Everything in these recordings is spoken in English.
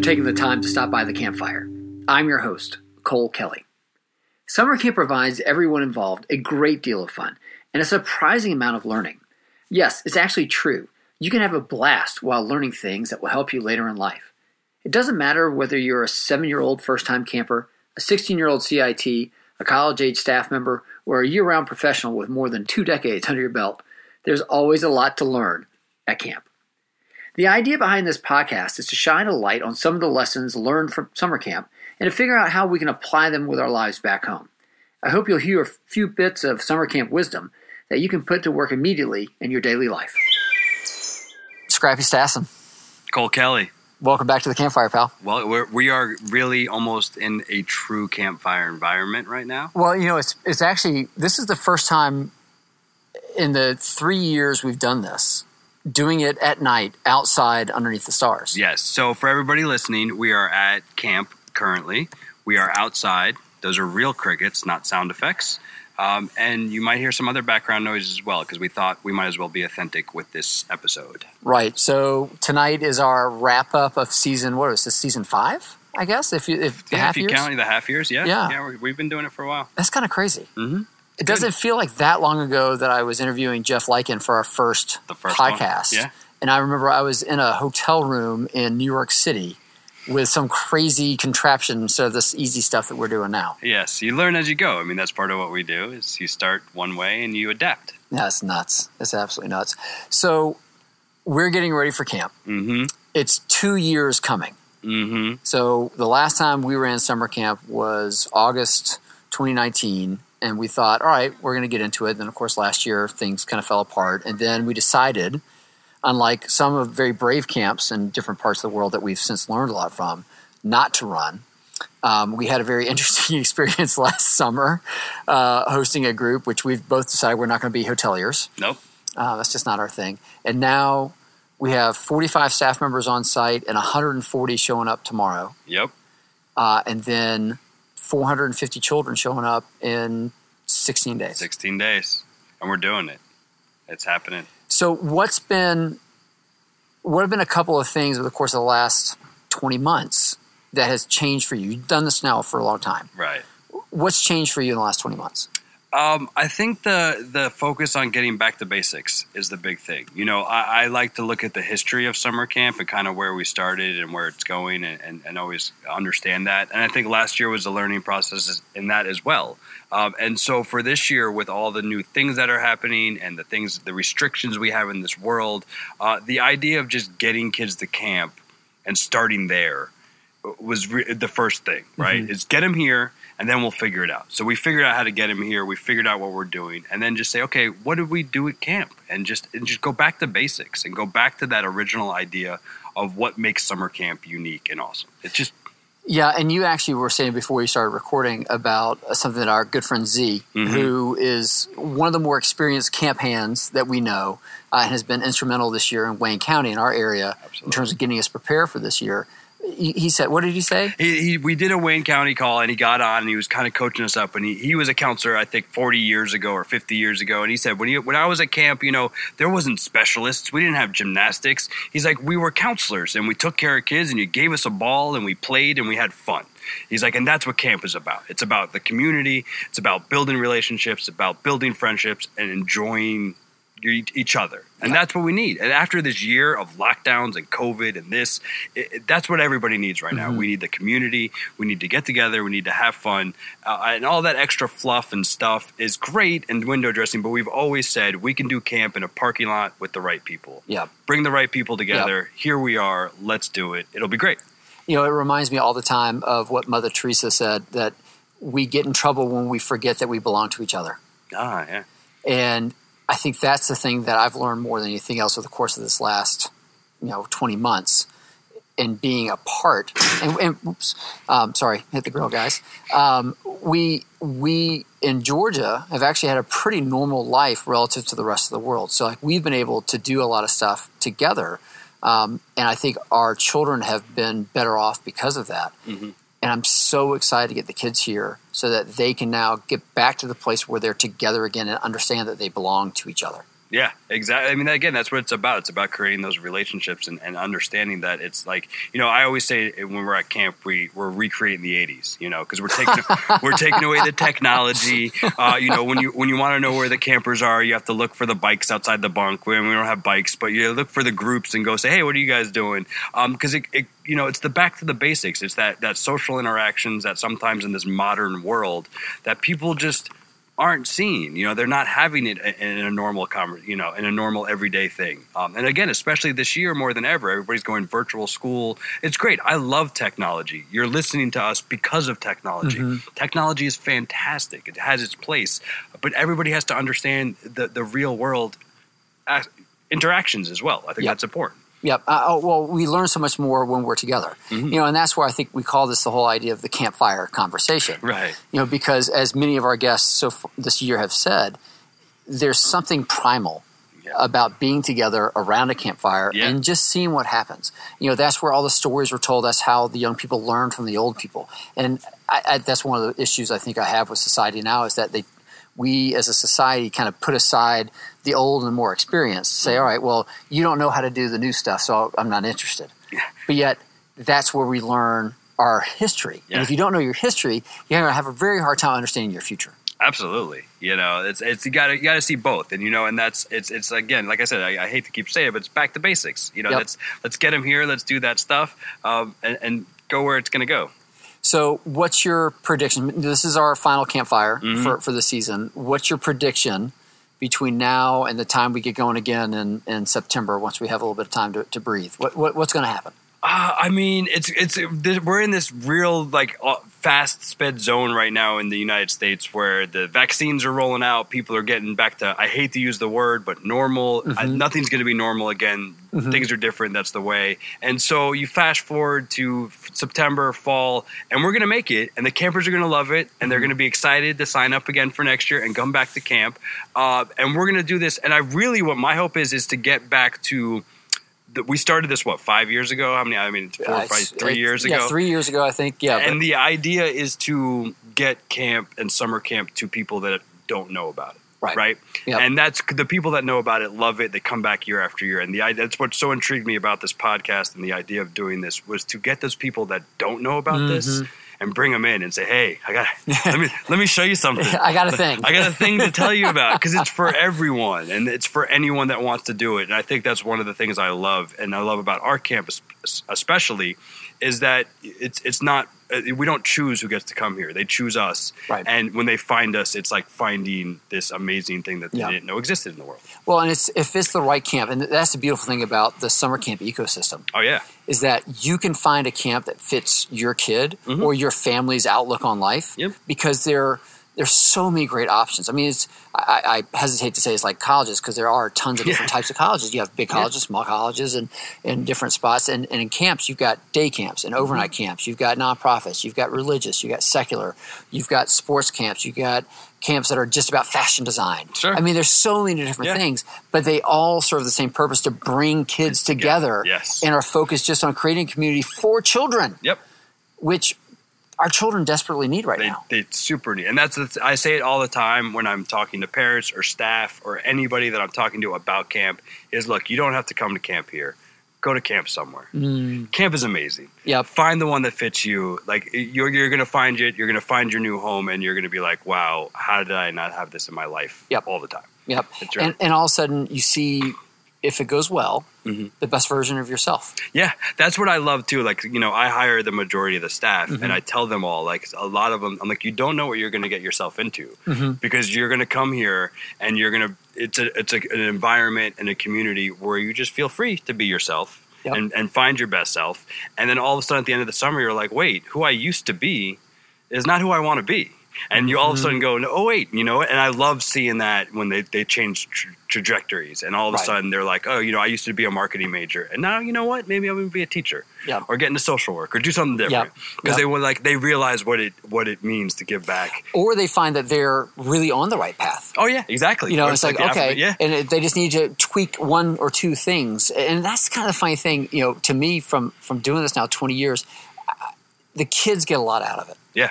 for taking the time to stop by the campfire. I'm your host, Cole Kelly. Summer camp provides everyone involved a great deal of fun and a surprising amount of learning. Yes, it's actually true. You can have a blast while learning things that will help you later in life. It doesn't matter whether you're a seven year old first time camper, a 16 year old CIT, a college age staff member, or a year round professional with more than two decades under your belt, there's always a lot to learn at camp. The idea behind this podcast is to shine a light on some of the lessons learned from summer camp and to figure out how we can apply them with our lives back home. I hope you'll hear a few bits of summer camp wisdom that you can put to work immediately in your daily life. Scrappy Stassen. Cole Kelly. Welcome back to the campfire, pal. Well, we're, we are really almost in a true campfire environment right now. Well, you know, it's it's actually this is the first time in the three years we've done this doing it at night outside underneath the stars. Yes. So for everybody listening, we are at camp currently. We are outside. Those are real crickets, not sound effects. Um, and you might hear some other background noise as well because we thought we might as well be authentic with this episode. Right. So tonight is our wrap up of season. What is this? Season five, I guess. If you if yeah, half if you years? count the half years, yeah, yeah, yeah we have been doing it for a while. That's kind of crazy. Mm-hmm. It doesn't feel like that long ago that I was interviewing Jeff Lykin for our first, first podcast. One. Yeah. And I remember I was in a hotel room in New York City with some crazy contraption instead of this easy stuff that we're doing now. Yes, you learn as you go. I mean, that's part of what we do is you start one way and you adapt. That's nuts. It's absolutely nuts. So we're getting ready for camp. Mm-hmm. It's two years coming. Mm-hmm. So the last time we ran summer camp was August 2019 and we thought, all right, we're going to get into it. And then, of course, last year things kind of fell apart, and then we decided, unlike some of very brave camps in different parts of the world that we've since learned a lot from, not to run. Um, we had a very interesting experience last summer uh, hosting a group, which we've both decided we're not going to be hoteliers. Nope. Uh, that's just not our thing. And now we have 45 staff members on site and 140 showing up tomorrow. Yep. Uh, and then 450 children showing up in 16 days. 16 days. And we're doing it. It's happening. So, what's been, what have been a couple of things over the course of the last 20 months that has changed for you? You've done this now for a long time. Right. What's changed for you in the last 20 months? Um, I think the the focus on getting back to basics is the big thing. You know, I, I, like to look at the history of summer camp and kind of where we started and where it's going, and, and, and always understand that. And I think last year was a learning process in that as well. Um, and so for this year, with all the new things that are happening and the things, the restrictions we have in this world, uh, the idea of just getting kids to camp and starting there was re- the first thing. Right? Mm-hmm. Is get them here and then we'll figure it out. So we figured out how to get him here. We figured out what we're doing, and then just say, okay, what did we do at camp? And just and just go back to basics and go back to that original idea of what makes summer camp unique and awesome. It's just yeah, and you actually were saying before we started recording about something that our good friend Z, mm-hmm. who is one of the more experienced camp hands that we know, uh, and has been instrumental this year in Wayne County in our area Absolutely. in terms of getting us prepared for this year he, said, what did he say? He, he, we did a Wayne County call and he got on and he was kind of coaching us up. And he, he was a counselor, I think, 40 years ago or 50 years ago. And he said, when, he, when I was at camp, you know, there wasn't specialists. We didn't have gymnastics. He's like, we were counselors and we took care of kids and you gave us a ball and we played and we had fun. He's like, and that's what camp is about. It's about the community. It's about building relationships. About building friendships and enjoying each other. And that's what we need. And after this year of lockdowns and COVID and this, it, that's what everybody needs right now. Mm-hmm. We need the community. We need to get together. We need to have fun. Uh, and all that extra fluff and stuff is great and window dressing, but we've always said we can do camp in a parking lot with the right people. Yeah. Bring the right people together. Yep. Here we are. Let's do it. It'll be great. You know, it reminds me all the time of what Mother Teresa said that we get in trouble when we forget that we belong to each other. Ah, yeah. And I think that's the thing that I've learned more than anything else over the course of this last, you know, 20 months and being a part. And, and oops, um, sorry, hit the grill, guys. Um, we we in Georgia have actually had a pretty normal life relative to the rest of the world. So like we've been able to do a lot of stuff together. Um, and I think our children have been better off because of that. Mm-hmm. And I'm so excited to get the kids here so that they can now get back to the place where they're together again and understand that they belong to each other. Yeah, exactly. I mean, again, that's what it's about. It's about creating those relationships and, and understanding that it's like, you know, I always say when we're at camp, we we're recreating the '80s, you know, because we're taking we're taking away the technology. Uh, you know, when you when you want to know where the campers are, you have to look for the bikes outside the bunk. We, we don't have bikes, but you look for the groups and go say, hey, what are you guys doing? Because um, it, it, you know, it's the back to the basics. It's that that social interactions that sometimes in this modern world that people just aren't seeing. You know, they're not having it in a normal, you know, in a normal everyday thing. Um, and again, especially this year more than ever, everybody's going virtual school. It's great. I love technology. You're listening to us because of technology. Mm-hmm. Technology is fantastic. It has its place, but everybody has to understand the the real world interactions as well. I think yep. that's important. Yep. Uh, oh, well, we learn so much more when we're together. Mm-hmm. You know, and that's where I think we call this the whole idea of the campfire conversation. Right. You know, because as many of our guests so far this year have said, there's something primal yeah. about being together around a campfire yeah. and just seeing what happens. You know, that's where all the stories were told. That's how the young people learn from the old people. And I, I, that's one of the issues I think I have with society now is that they we as a society kind of put aside the old and more experienced. Say, all right, well, you don't know how to do the new stuff, so I'm not interested. Yeah. But yet, that's where we learn our history. Yeah. And if you don't know your history, you're going to have a very hard time understanding your future. Absolutely, you know, it's it's you got to you got to see both, and you know, and that's it's it's again, like I said, I, I, hate to keep saying it, but it's back to basics. You know, yep. let's let's get them here, let's do that stuff, um, and, and go where it's going to go. So, what's your prediction? This is our final campfire mm-hmm. for, for the season. What's your prediction between now and the time we get going again in, in September once we have a little bit of time to, to breathe? What, what what's going to happen? Uh, I mean, it's it's we're in this real like uh, fast sped zone right now in the United States where the vaccines are rolling out. People are getting back to I hate to use the word, but normal. Mm-hmm. I, nothing's going to be normal again. Mm-hmm. Things are different. That's the way. And so you fast forward to September, fall, and we're going to make it. And the campers are going to love it, and they're mm-hmm. going to be excited to sign up again for next year and come back to camp. Uh, and we're going to do this. And I really, what my hope is, is to get back to we started this what five years ago? How many? I mean, four, uh, five, three years ago. Yeah, three years ago, I think. Yeah, and but. the idea is to get camp and summer camp to people that don't know about it. Right. Right. Yep. And that's the people that know about it love it. They come back year after year. And the that's what so intrigued me about this podcast and the idea of doing this was to get those people that don't know about mm-hmm. this and bring them in and say, "Hey, I got let me let me show you something. I got a thing. I got a thing to tell you about because it's for everyone and it's for anyone that wants to do it. And I think that's one of the things I love and I love about our campus, especially, is that it's it's not we don't choose who gets to come here. They choose us. Right. And when they find us, it's like finding this amazing thing that they yeah. didn't know existed in the world. Well, and it's if it's the right camp, and that's the beautiful thing about the summer camp ecosystem. Oh yeah. Is that you can find a camp that fits your kid mm-hmm. or your family's outlook on life yep. because they're there's so many great options. I mean, it's I, I hesitate to say it's like colleges because there are tons of different yeah. types of colleges. You have big colleges, yeah. small colleges, and in different spots. And, and in camps, you've got day camps and overnight mm-hmm. camps. You've got nonprofits. You've got religious. You've got secular. You've got sports camps. You've got camps that are just about fashion design. Sure. I mean, there's so many different yeah. things, but they all serve the same purpose to bring kids together yes. and are focused just on creating community for children. Yep. Which our children desperately need right they, now. They super need, and that's I say it all the time when I'm talking to parents or staff or anybody that I'm talking to about camp. Is look, you don't have to come to camp here. Go to camp somewhere. Mm. Camp is amazing. Yeah, find the one that fits you. Like you're you're gonna find it. You're gonna find your new home, and you're gonna be like, wow, how did I not have this in my life? Yep. all the time. Yep, and, and all of a sudden you see if it goes well, mm-hmm. the best version of yourself. Yeah, that's what I love too. Like, you know, I hire the majority of the staff mm-hmm. and I tell them all, like, a lot of them, I'm like, you don't know what you're going to get yourself into mm-hmm. because you're going to come here and you're going to, it's a, it's a, an environment and a community where you just feel free to be yourself yep. and, and find your best self. And then all of a sudden at the end of the summer, you're like, wait, who I used to be is not who I want to be and you all of a sudden mm-hmm. go, oh wait, you know. And I love seeing that when they they change tra- trajectories, and all of a right. sudden they're like, oh, you know, I used to be a marketing major, and now you know what? Maybe I'm going to be a teacher, yeah. or get into social work, or do something different because they were like they realize what it what it means to give back, or they find that they're really on the right path. Oh yeah, exactly. You know, it's, it's, like, like okay, yeah, and it, they just need to tweak one or two things, and that's kind of the funny thing, you know, to me from from doing this now 20 years, the kids get a lot out of it. Yeah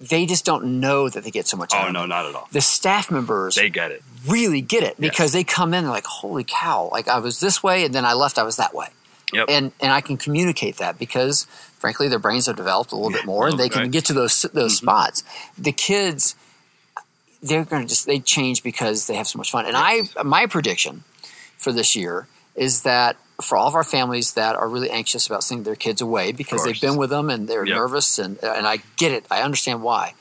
they just don't know that they get so much. out Oh of no, not at all. The staff members They get it. really get it Yes. because they come in they're like, "Holy cow! Like I was this way, and then I left. I was that way." Yep. And and I can communicate that because, frankly, their brains have developed a little bit more, and they can bit. get to those those Mm-hmm. spots. The kids, they're going to just they change because they have so much fun. And I my prediction for this year is that for all of our families that are really anxious about sending their kids away because they've been with them and they're Yep. nervous and and I get it. I understand why.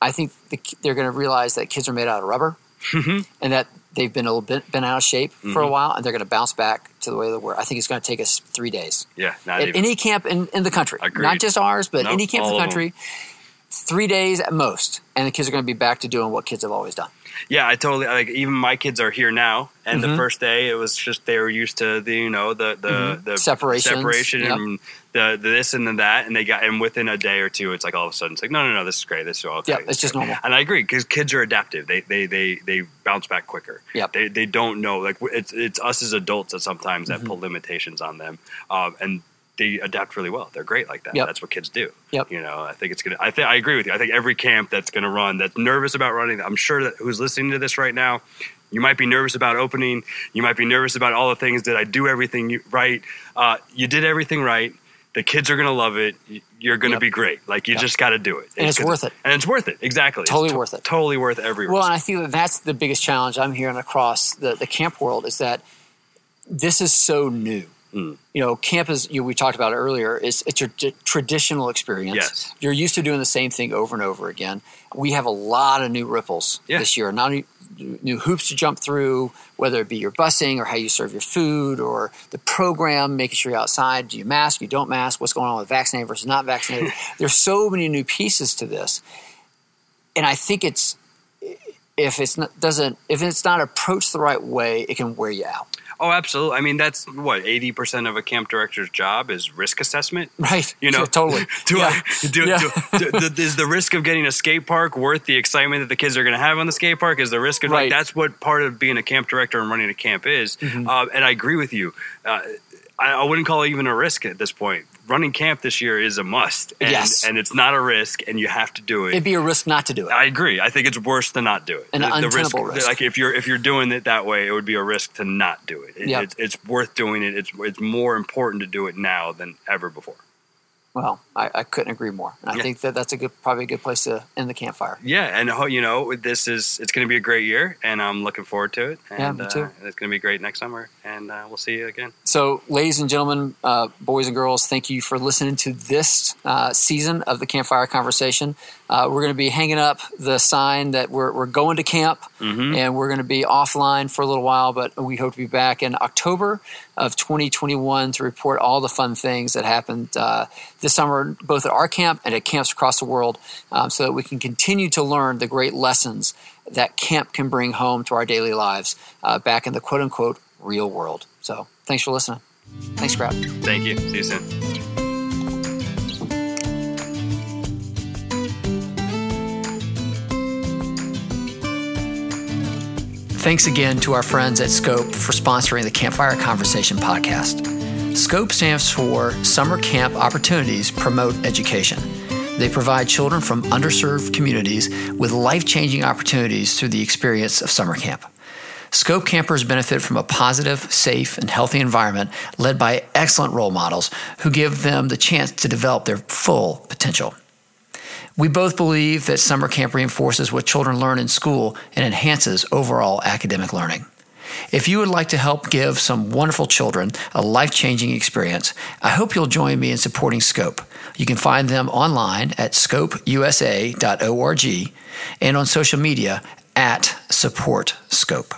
I think the, they're going to realize that kids are made out of rubber Mm-hmm. and that they've been a little bit been out of shape for a while and they're going to bounce back to the way they were. I think it's going to take us three days Yeah, not at even. any camp in, in the country, Agreed. not just ours, but Nope, any camp in the country. Three days at most, and the kids are going to be back to doing what kids have always done. Yeah, I totally like. Even my kids are here now, and Mm-hmm. the first day it was just they were used to the you know the the the Separations, separation yep. and the, the this and the that, and they got and within a day or two, it's like all of a sudden it's like no no no this is great this is all okay. Yeah, it's just normal. And I agree because kids are adaptive. They they they they bounce back quicker. Yeah, They they don't know like it's it's us as adults that sometimes Mm-hmm. that put limitations on them, um, and they adapt really well. They're great like that. Yep. That's what kids do. Yep. You know, I think it's gonna. I think I agree with you. I think every camp that's gonna run, that's nervous about running, I'm sure that who's listening to this right now, you might be nervous about opening. You might be nervous about all the things. Did I do everything right? Uh, you did everything right. The kids are gonna love it. You're gonna Yep. be great. Like you Yep. just got to do it, And it's worth it. And it's worth it. Exactly. It's Totally to- worth it. Totally worth every. Well, risk. and I think that that's the biggest challenge I'm hearing across the, the camp world is that this is so new. Mm. You know, camp is you know, we talked about it earlier. Is it's a t- traditional experience. Yes. You're used to doing the same thing over and over again. We have a lot of new ripples Yeah. this year. Not new, new hoops to jump through, whether it be your busing or how you serve your food or the program, making sure you're outside. Do you mask? You don't mask? What's going on with vaccinated versus not vaccinated? There's so many new pieces to this, and I think it's if it's not doesn't if it's not approached the right way, it can wear you out. Oh, absolutely. I mean, that's what eighty percent of a camp director's job is risk assessment. Right. You know, totally. Do Yeah. I do, Yeah. do, do, do- is the risk of getting a skate park worth the excitement that the kids are going to have on the skate park? Is the risk of Right. Mm-hmm. like that's what part of being a camp director and running a camp is? Uh, and I agree with you. Uh, I, I wouldn't call it even a risk at this point. Running camp this year is a must, and, Yes. and it's not a risk, and you have to do it. It'd be a risk not to do it. I agree. I think it's worse to not do it. An untenable risk. Like if you're if you're doing it that way, it would be a risk to not do it. It- Yep. it's, it's worth doing it. It's it's more important to do it now than ever before. Well, I, I couldn't agree more. And I Yeah. think that that's a good, probably a good place to end the campfire. Yeah, and you know this is it's going to be a great year, and I'm looking forward to it. And, Yeah, me too. Uh, it's going to be great next summer, and uh, we'll see you again. So, ladies and gentlemen, uh, boys and girls, thank you for listening to this uh, season of the Campfire Conversation. Uh, we're going to be hanging up the sign that we're, we're going to camp Mhm. and we're going to be offline for a little while, but we hope to be back in October of 2021 to report all the fun things that happened uh, this summer, both at our camp and at camps across the world, um, so that we can continue to learn the great lessons that camp can bring home to our daily lives uh, back in the quote unquote real world. So, thanks for listening. Thanks, Crowd. Thank you. See you soon. Thanks again to our friends at Scope for sponsoring the Campfire Conversation podcast. SCOPE stands for Summer Camp Opportunities Promote Education. They provide children from underserved communities with life changing opportunities through the experience of summer camp. Scope campers benefit from a positive, safe, and healthy environment led by excellent role models who give them the chance to develop their full potential. We both believe that summer camp reinforces what children learn in school and enhances overall academic learning. If you would like to help give some wonderful children a life changing experience, I hope you'll join me in supporting Scope. You can find them online at scopeusa.org and on social media at Support Scope.